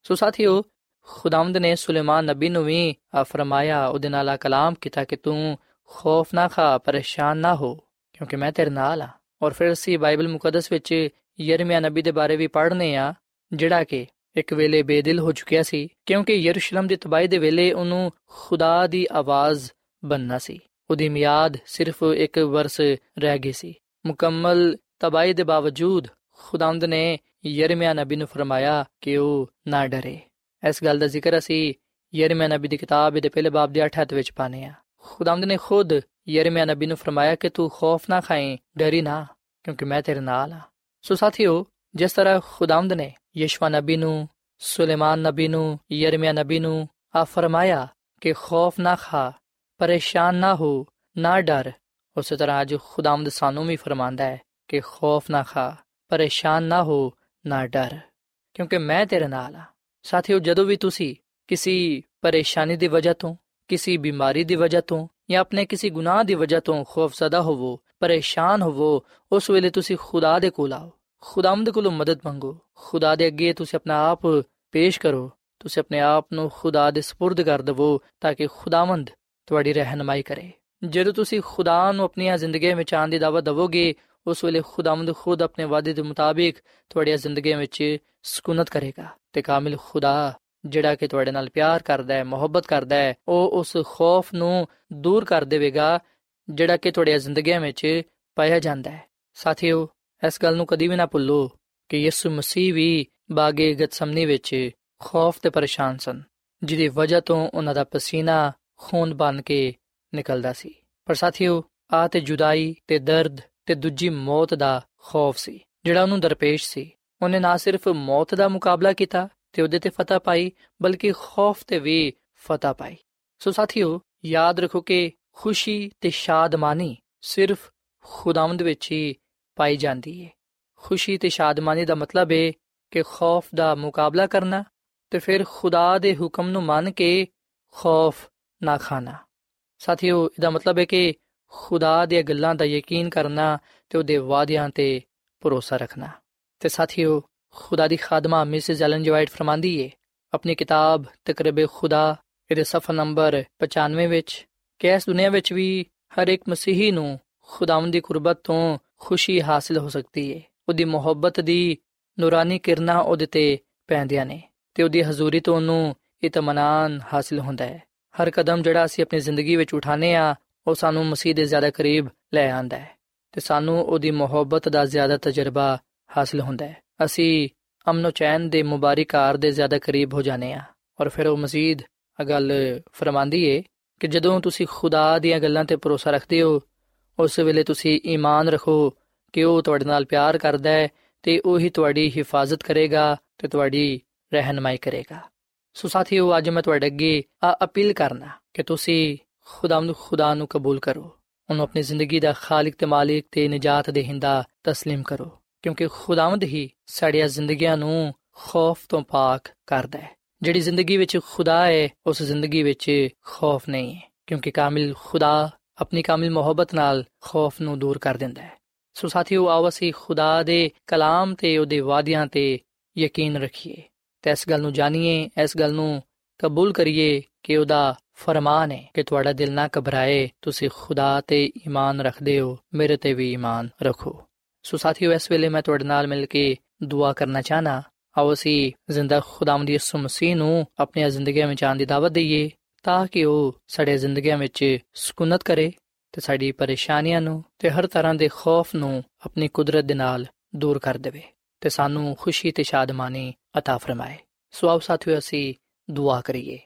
ਸੋ ਸਾਥੀਓ, ਖੁਦਾਵੰਦ ਨੇ ਸੁਲੇਮਾਨ ਨਬੀ ਨੂੰ ਵੀ ਫਰਮਾਇਆ, ਉਹਦੇ ਨਾਲ ਆ ਕਲਾਮ ਕੀਤਾ ਕਿ ਤੂੰ ਖੌਫ ਨਾ ਖਾ ਪਰੇਸ਼ਾਨ ਨਾ ਹੋ, ਕਿਉਂਕਿ ਮੈਂ ਤੇਰੇ ਨਾਲ ਆ। ਔਰ ਫਿਰ ਅਸੀਂ ਬਾਈਬਲ ਮੁਕੱਦਸ ਵਿੱਚ ਯਰਮੀਆ ਨਬੀ ਦੇ ਬਾਰੇ ਵੀ ਪੜ੍ਹਨੇ ਆ, ਜਿਹੜਾ ਕਿ ਇੱਕ ਵੇਲੇ ਬੇਦਿਲ ਹੋ ਚੁੱਕਿਆ ਸੀ, ਕਿਉਂਕਿ ਯਰੂਸ਼ਲਮ ਦੀ ਤਬਾਹੀ ਦੇ ਵੇਲੇ ਉਹਨੂੰ ਖੁਦਾ ਦੀ ਆਵਾਜ਼ ਬੰਨਣਾ ਸੀ। ਉਹਦੀ ਮਿਆਦ ਸਿਰਫ ਇੱਕ ਵਰਸ ਰਹਿ ਗਈ ਸੀ। ਮੁਕੰਮਲ ਤਬਾਹੀ ਦੇ ਬਾਵਜੂਦ ਖੁਦਾਵੰਦ ਨੇ ਯਰਮੀਆ ਨਬੀ ਨੂੰ ਫਰਮਾਇਆ ਕਿ ਉਹ ਨਾ ਡਰੇ। ਇਸ ਗੱਲ ਦਾ ਜ਼ਿਕਰ ਅਸੀਂ ਯਰਮੀਆ ਨਬੀ ਦੀ ਕਿਤਾਬ ਦੇ ਪਹਿਲੇ ਬਾਬ ਦੇ 8 ਹੱਥ ਵਿੱਚ ਪਾਨੇ ਆ ਖੁਦਾਵੰਦ ਨੇ ਖੁਦ ਯਰਮਿਆ ਨਬੀ ਨੂੰ ਫਰਮਾਇਆ ਕਿ ਤੂੰ ਖੌਫ ਨਾ ਖਾਏ ਡਰੀ ਨਾ ਕਿਉਂਕਿ ਮੈਂ ਤੇਰੇ ਨਾਲ ਆ ਸੋ ਸਾਥੀਓ ਜਿਸ ਤਰ੍ਹਾਂ ਖੁਦਾਵੰਦ ਨੇ ਯਸ਼ਵਾ ਨਬੀ ਨੂੰ ਸੁਲੇਮਾਨ ਨਬੀ ਨੂੰ ਯਰਮਿਆ ਨਬੀ ਨੂੰ ਆ ਫਰਮਾਇਆ ਕਿ ਖੌਫ ਨਾ ਖਾ ਪਰੇਸ਼ਾਨ ਨਾ ਹੋ ਨਾ ਡਰ ਉਸੇ ਤਰ੍ਹਾਂ ਅੱਜ ਖੁਦਾਵੰਦ ਸਾਨੂੰ ਵੀ ਫਰਮਾਂਦਾ ਹੈ ਕਿ ਖੌਫ ਨਾ ਖਾ ਪਰੇਸ਼ਾਨ ਨਾ ਹੋ ਨਾ ਡਰ ਕਿਉਂਕਿ ਮੈਂ ਤੇਰੇ ਨਾਲ ਆ ਸਾਥੀਓ ਜਦੋਂ ਵੀ ਤੁਸੀਂ ਕਿਸੇ ਪਰੇਸ਼ਾਨੀ ਦੀ ਵਜ੍ਹਾ ਤੋਂ ਕਿਸੇ ਬਿਮਾਰੀ ਦੀ ਵਜ੍ਹਾ ਤੋਂ ਜਾਂ ਆਪਣੇ ਕਿਸੇ ਗੁਨਾਹ ਦੀ ਵਜ੍ਹਾ ਤੋਂ ਖੌਫਜ਼ਦਾ ਹੋਵੋ ਪਰੇਸ਼ਾਨ ਹੋਵੋ ਉਸ ਵੇਲੇ ਤੁਸੀਂ ਖੁਦਾ ਦੇ ਕੋਲ ਆਓ ਖੁਦਾਵੰਦ ਕੋਲੋਂ ਮਦਦ ਮੰਗੋ ਖੁਦਾ ਦੇ ਅੱਗੇ ਤੁਸੀਂ ਆਪਣਾ ਆਪ ਪੇਸ਼ ਕਰੋ ਤੁਸੀਂ ਆਪਣੇ ਆਪ ਨੂੰ ਖੁਦਾ ਦੇ سپرد ਕਰ ਦਿਵੋ ਤਾਂ ਕਿ ਖੁਦਾਵੰਦ ਤੁਹਾਡੀ ਰਹਿਨਮਾਈ ਕਰੇ ਜਦੋਂ ਤੁਸੀਂ ਖੁਦਾ ਨੂੰ ਆਪਣੀਆਂ ਜ਼ਿੰਦਗੀਆਂ ਵਿੱਚ ਆਉਣ ਦੀ ਦਾਵਤ ਦਵੋਗੇ ਉਸ ਵੇਲੇ ਖੁਦਾਵੰਦ ਖੁਦ ਆਪਣੇ ਵਾਅਦੇ ਦੇ ਮੁਤਾਬਿਕ ਤੁਹਾਡੀਆਂ ਜ਼ਿੰਦਗੀਆਂ ਵਿੱਚ ਸਕੂਨਤ ਕਰੇਗਾ ਤੇ ਕਾਮਿਲ ਖੁਦਾ ਜਿਹੜਾ ਕਿ ਤੁਹਾਡੇ ਨਾਲ ਪਿਆਰ ਕਰਦਾ ਹੈ, ਮੁਹੱਬਤ ਕਰਦਾ ਹੈ, ਉਹ ਉਸ ਖੌਫ ਨੂੰ ਦੂਰ ਕਰ ਦੇਵੇਗਾ, ਜਿਹੜਾ ਕਿ ਤੁਹਾਡੀਆਂ ਜ਼ਿੰਦਗੀਆਂ ਵਿੱਚ ਪਾਇਆ ਜਾਂਦਾ ਹੈ। ਸਾਥੀਓ, ਇਸ ਗੱਲ ਨੂੰ ਕਦੀ ਵੀ ਨਾ ਭੁੱਲੋ ਕਿ ਯਿਸੂ ਮਸੀਹ ਵੀ ਬਾਗੇ ਗਤਸਮਨੀ ਵਿੱਚ ਖੌਫ ਤੇ ਪਰੇਸ਼ਾਨ ਸਨ, ਜਿਹਦੀ ਵਜ੍ਹਾ ਤੋਂ ਉਹਨਾਂ ਦਾ ਪਸੀਨਾ ਖੂਨ ਬਣ ਕੇ ਨਿਕਲਦਾ ਸੀ। ਪਰ ਸਾਥੀਓ ਆ ਤੇ ਜੁਦਾਈ ਤੇ ਦਰਦ ਤੇ ਦੂਜੀ ਮੌਤ ਦਾ ਖੌਫ ਸੀ, ਜਿਹੜਾ ਉਹਨੂੰ ਦਰਪੇਸ਼ ਸੀ। ਉਹਨੇ ਨਾ ਸਿਰਫ ਮੌਤ ਦਾ ਮੁਕਾਬਲਾ ਕੀਤਾ ਤੇ ਉਹਦੇ ਤੇ ਫਤਹ ਪਾਈ, ਬਲਕਿ ਖੌਫ ਤੇ ਵੀ ਫਤਹ ਪਾਈ। ਸੋ ਸਾਥੀਓ, ਯਾਦ ਰੱਖੋ ਕਿ ਖੁਸ਼ੀ ਤੇ ਸ਼ਾਦਮਾਨੀ ਸਿਰਫ ਖੁਦਾਵੰਦ ਵਿੱਚ ਹੀ ਪਾਈ ਜਾਂਦੀ ਹੈ ਖੁਸ਼ੀ ਤੇ ਸ਼ਾਦਮਾਨੀ ਦਾ ਮਤਲਬ ਹੈ ਕਿ ਖੌਫ ਦਾ ਮੁਕਾਬਲਾ ਕਰਨਾ ਤੇ ਫਿਰ ਖੁਦਾ ਦੇ ਹੁਕਮ ਨੂੰ ਮੰਨ ਕੇ ਖੌਫ ਨਾ ਖਾਣਾ। ਸਾਥੀਓ, ਇਹਦਾ ਮਤਲਬ ਹੈ ਕਿ ਖੁਦਾ ਦੀਆਂ ਗੱਲਾਂ ਦਾ ਯਕੀਨ ਕਰਨਾ ਤੇ ਉਹਦੇ ਵਾਅਦਿਆਂ ਤੇ ਭਰੋਸਾ ਰੱਖਣਾ। ਤੇ ਸਾਥੀਓ ਖੁਦਾ ਦੀ ਖਾਦਮਾ ਮਿਸਿਸ ਐਲਨ ਜੀ ਵਾਈਟ ਫਰਮਾਂਦੀ ਏ। ਆਪਣੀ ਕਿਤਾਬ ਤਕਰਬ ਖੁਦਾ ਇਹਦੇ ਸਫਾ ਨੰਬਰ 95 ਵਿੱਚ, ਕਿ ਇਸ ਦੁਨੀਆ ਵਿੱਚ ਵੀ ਹਰ ਇੱਕ ਮਸੀਹੀ ਨੂੰ ਖੁਦਾਵੰਦ ਦੀ ਕੁਰਬਤ ਤੋਂ ਖੁਸ਼ੀ ਹਾਸਲ ਹੋ ਸਕਦੀ ਏ। ਉਹਦੀ ਮੁਹੱਬਤ ਦੀ ਨੂਰਾਨੀ ਕਿਰਨਾਂ ਉਹਦੇ ਤੇ ਪੈਂਦੀਆਂ ਨੇ ਤੇ ਉਹਦੀ ਹਜ਼ੂਰੀ ਤੋਂ ਉਹਨੂੰ ਇਤਮਾਨਾਨ ਹਾਸਲ ਹੁੰਦਾ ਹੈ। ਹਰ ਕਦਮ ਜਿਹੜਾ ਅਸੀਂ ਆਪਣੀ ਜ਼ਿੰਦਗੀ ਵਿੱਚ ਉਠਾਨੇ ਆ ਉਹ ਸਾਨੂੰ ਮਸੀਹ ਦੇ ਜ਼ਿਆਦਾ ਕਰੀਬ ਲੈ ਆਂਦਾ ਹੈ ਤੇ ਸਾਨੂੰ ਉਹਦੀ ਮੁਹੱਬਤ ਦਾ ਜ਼ਿਆਦਾ ਤਜਰਬਾ ਹਾਸਲ ਹੁੰਦਾ ਹੈ। ਅਸੀਂ ਅਮਨੋ ਚੈਨ ਦੇ ਮੁਬਾਰਕਾਰ ਦੇ ਜ਼ਿਆਦਾ ਕਰੀਬ ਹੋ ਜਾਣੇ ਆ ਔਰ ਫਿਰ ਉਹ ਮਜ਼ੀਦ ਇਹ ਗੱਲ ਫਰਮਾਂਦੀ ਏ ਕਿ ਜਦੋਂ ਤੁਸੀਂ ਖੁਦਾ ਦੀਆਂ ਗੱਲਾਂ ਤੇ ਭਰੋਸਾ ਰੱਖਦੇ ਹੋ ਉਸ ਵੇਲੇ ਤੁਸੀਂ ਈਮਾਨ ਰੱਖੋ ਕਿ ਉਹ ਤੁਹਾਡੇ ਨਾਲ ਪਿਆਰ ਕਰਦਾ ਹੈ ਤੇ ਉਹ ਹੀ ਤੁਹਾਡੀ ਹਿਫਾਜ਼ਤ ਕਰੇਗਾ ਤੇ ਤੁਹਾਡੀ ਰਹਿਨਮਾਈ ਕਰੇਗਾ ਸੋ ਸਾਥੀਓ ਅੱਜ ਮੈਂ ਤੁਹਾਡੇ ਅੱਗੇ ਆ ਅਪੀਲ ਕਰਨਾ ਕਿ ਤੁਸੀਂ ਖੁਦਾਵੰਦ ਖੁਦਾ ਨੂੰ ਕਬੂਲ ਕਰੋ ਉਹਨੂੰ ਆਪਣੀ ਜ਼ਿੰਦਗੀ ਦਾ ਖਾਲਕ ਤੇ ਮਾਲਿਕ ਤੇ ਨਜਾਤ ਦੇਹਿੰਦਾ تسلیم ਕਰੋ ਕਿਉਂਕਿ ਖੁਦਾਵੰਦ ਹੀ ਸਾਡੀਆਂ ਜ਼ਿੰਦਗੀਆਂ ਨੂੰ ਖੌਫ ਤੋਂ ਪਾਕ ਕਰਦਾ ਹੈ। ਜਿਹੜੀ ਜ਼ਿੰਦਗੀ ਵਿੱਚ ਖੁਦਾ ਹੈ, ਉਸ ਜ਼ਿੰਦਗੀ ਵਿੱਚ ਖੌਫ ਨਹੀਂ ਹੈ, ਕਿਉਂਕਿ ਕਾਮਿਲ ਖੁਦਾ ਆਪਣੀ ਕਾਮਿਲ ਮੁਹੱਬਤ ਨਾਲ ਖੌਫ ਨੂੰ ਦੂਰ ਕਰ ਦਿੰਦਾ ਹੈ। ਸੋ ਸਾਥੀਓ, ਆਓ ਅਸੀਂ ਖੁਦਾ ਦੇ ਕਲਾਮ ਤੇ ਉਹਦੇ ਵਾਅਦਿਆਂ ਤੇ ਯਕੀਨ ਰੱਖੀਏ ਤੇ ਇਸ ਗੱਲ ਨੂੰ ਜਾਣੀਏ, ਇਸ ਗੱਲ ਨੂੰ ਕਬੂਲ ਕਰੀਏ ਕਿ ਉਹਦਾ ਫਰਮਾਨ ਹੈ ਕਿ ਤੁਹਾਡਾ ਦਿਲ ਨਾ ਘਬਰਾਏ, ਤੁਸੀਂ ਖੁਦਾ ਤੇ ਈਮਾਨ ਰੱਖਦੇ ਹੋ, ਮੇਰੇ ਤੇ ਵੀ ਈਮਾਨ ਰੱਖੋ। ਸੋ ਸਾਥੀਓ ਇਸ ਵੇਲੇ ਮੈਂ ਤੁਹਾਡੇ ਨਾਲ ਮਿਲ ਕੇ ਦੁਆ ਕਰਨਾ ਚਾਹਨਾ ਆਓ ਅਸੀਂ ਜ਼ਿੰਦਾ ਖੁਦਾਵੰਦ ਯਿਸੂ ਮਸੀਹ ਨੂੰ ਆਪਣੀਆਂ ਜ਼ਿੰਦਗੀਆਂ ਵਿੱਚ ਆਉਣ ਦੀ ਦਾਵਤ ਦਈਏ ਤਾਂ ਕਿ ਉਹ ਸਾਡੇ ਜ਼ਿੰਦਗੀਆਂ ਵਿੱਚ ਸਕੂਨਤ ਕਰੇ ਤੇ ਸਾਡੀ ਪਰੇਸ਼ਾਨੀਆਂ ਨੂੰ ਤੇ ਹਰ ਤਰ੍ਹਾਂ ਦੇ ਖੌਫ ਨੂੰ ਆਪਣੀ ਕੁਦਰਤ ਦੇ ਨਾਲ ਦੂਰ ਕਰ ਦੇਵੇ ਤੇ ਸਾਨੂੰ ਖੁਸ਼ੀ ਤੇ ਸ਼ਾਦਮਾਨੀ عطا ਫਰਮਾਏ ਸੋ ਆਓ ਸਾਥੀਓ ਅਸੀਂ ਦੁਆ ਕਰੀਏ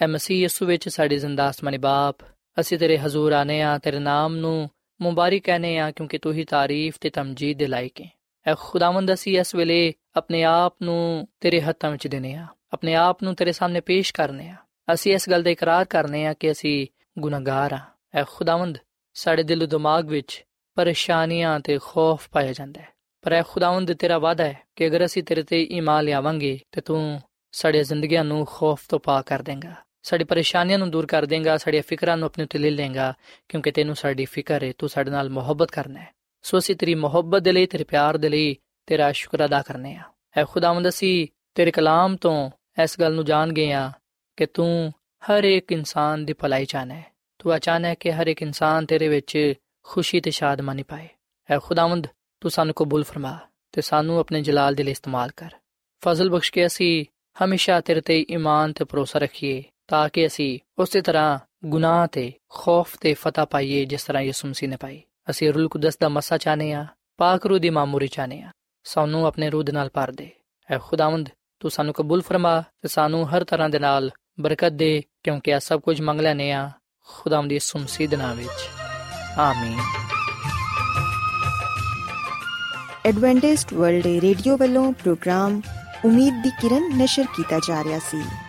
ਐ ਮਸੀਹ ਯਿਸੂ ਵਿੱਚ ਸਾਡੇ ਜ਼ਿੰਦਾ ਅਸਮਾਨੀ ਬਾਪ ਅਸੀਂ ਤੇਰੇ ਹਜ਼ੂਰ ਆਨੇ ਆ ਤੇਰੇ ਨਾਮ ਨੂੰ ਮੁਬਾਰਕ ਕਹਨੇ ਆ ਕਿਉਂਕਿ ਤੂੰ ਹੀ ਤਾਰੀਫ ਤੇ ਤਮਜੀਦ ਦੇ ਲਾਇਕ ਹੈ ਐ ਖੁਦਾਵੰਦ ਅਸੀਂ ਇਸ ਵੇਲੇ ਆਪਣੇ ਆਪ ਨੂੰ ਤੇਰੇ ਹੱਥਾਂ ਵਿੱਚ ਦੇਨੇ ਆ। ਆਪਣੇ ਆਪ ਨੂੰ ਤੇਰੇ ਸਾਹਮਣੇ ਪੇਸ਼ ਕਰਨੇ ਆ। ਅਸੀਂ ਇਸ ਗੱਲ ਦਾ ਇਕਰਾਰ ਕਰਨੇ ਆ ਕਿ ਅਸੀਂ ਗੁਨਾਹਗਾਰ ਆ। ਐ ਖੁਦਾਵੰਦ, ਸਾਡੇ ਦਿਲ ਦਿਮਾਗ ਵਿੱਚ ਪਰੇਸ਼ਾਨੀਆਂ ਤੇ ਖੌਫ ਪਾਇਆ ਜਾਂਦਾ ਹੈ। ਪਰ ਐ ਖੁਦਾਵੰਦ ਤੇਰਾ ਵਾਦਾ ਹੈ ਕਿ ਅਗਰ ਅਸੀਂ ਤੇਰੇ ਤੇ ਈਮਾਨ ਲਿਆਵਾਂਗੇ ਤੇ ਤੂੰ ਸਾਡੇ ਜ਼ਿੰਦਗੀਆਂ ਨੂੰ ਖੌਫ ਤੋਂ ਪਾ ਕਰ ਦੇਂਗਾ। ਸਾਡੀ ਪਰੇਸ਼ਾਨੀਆਂ ਨੂੰ ਦੂਰ ਕਰ ਦੇਂਗਾ, ਸਾਡੀਆਂ ਫਿਕਰਾਂ ਨੂੰ ਆਪਣੇ ਉੱਤੇ ਲੈ ਲੇਂਗਾ ਕਿਉਂਕਿ ਤੈਨੂੰ ਸਾਡੀ ਫਿਕਰ ਹੈ, ਤੂੰ ਸਾਡੇ ਨਾਲ ਮੁਹੱਬਤ ਕਰਨਾ ਹੈ। ਸੋ ਅਸੀਂ ਤੇਰੀ ਮੁਹੱਬਤ ਦੇ ਲਈ, ਤੇਰੇ ਪਿਆਰ ਦੇ ਲਈ, ਤੇਰਾ ਸ਼ੁਕਰ ਅਦਾ ਕਰਨੇ ਆ ਐ ਖੁਦਾਵੰਦ, ਅਸੀਂ ਤੇਰੇ ਕਲਾਮ ਤੋਂ ਇਸ ਗੱਲ ਨੂੰ ਜਾਣ ਗਏ ਆ ਕਿ ਤੂੰ ਹਰ ਇੱਕ ਇਨਸਾਨ ਦੀ ਭਲਾਈ ਚਾਹਨਾ ਹੈ। ਤੂੰ ਅਚਾਨਕ ਕਿ ਹਰ ਇੱਕ ਇਨਸਾਨ ਤੇਰੇ ਵਿੱਚ ਖੁਸ਼ੀ ਤੇ ਸ਼ਾਦਮਾਨੀ ਪਾਏ। ਐ ਖੁਦਾਵੰਦ, ਤੂੰ ਸਾਨੂੰ ਕਬੂਲ ਫਰਮਾ ਤੇ ਸਾਨੂੰ ਆਪਣੇ ਜਲਾਲ ਦੇ ਲਈ ਇਸਤੇਮਾਲ ਕਰ। ਫਜ਼ਲ ਬਖਸ਼ ਕੇ ਅਸੀਂ ਹਮੇਸ਼ਾ ਤੇਰੇ ਤੇ ਈਮਾਨ ਤੇ ਭਰੋਸਾ ਰੱਖੀਏ। ਤਾਂ ਕਿ ਅਸੀਂ ਉਸੇ ਤਰ੍ਹਾਂ ਗੁਨਾਹ ਤੇ ਖੌਫ ਤੇ ਫਤਹ ਪਾਈਏ ਜਿਸ ਤਰ੍ਹਾਂ ਯਿਸੂ ਮਸੀਹ ਨੇ ਪਾਈ। ਅਸੀਂ ਰੂਲ ਕੁਦਸ ਦਾ ਮਸਾ ਚਾਹਨੇ ਆ ਪਾਕ ਰੂਹ ਦੀ ਮਾਮੂਰੀ ਚਾਹਨੇ ਆ ਸਾਨੂੰ ਆਪਣੇ ਰੂਹ ਦੇ ਨਾਲ ਭਰ ਦੇ। ਐ ਖੁਦਾਵੰਦ, ਤੂੰ ਸਾਨੂੰ ਕਬੂਲ ਫਰਮਾ ਤੇ ਸਾਨੂੰ ਹਰ ਤਰ੍ਹਾਂ ਦੇ ਨਾਲ ਬਰਕਤ ਦੇ, ਕਿਉਂਕਿ ਇਹ ਸਭ ਕੁਝ ਮੰਗ ਲੈਨੇ ਆ ਖੁਦਾਵੰਦ ਯਿਸੂ ਮਸੀਹ ਦੇ ਨਾਮ ਵਿੱਚ। ਆਮੀਨ। ਐਡਵੈਂਟਿਸਟ ਵਰਲਡ ਰੇਡੀਓ ਵੱਲੋਂ ਪ੍ਰੋਗਰਾਮ ਉਮੀਦ ਦੀ ਕਿਰਨ ਨਿਸ਼ਰ ਕੀਤਾ ਜਾ ਰਿਹਾ ਸੀ।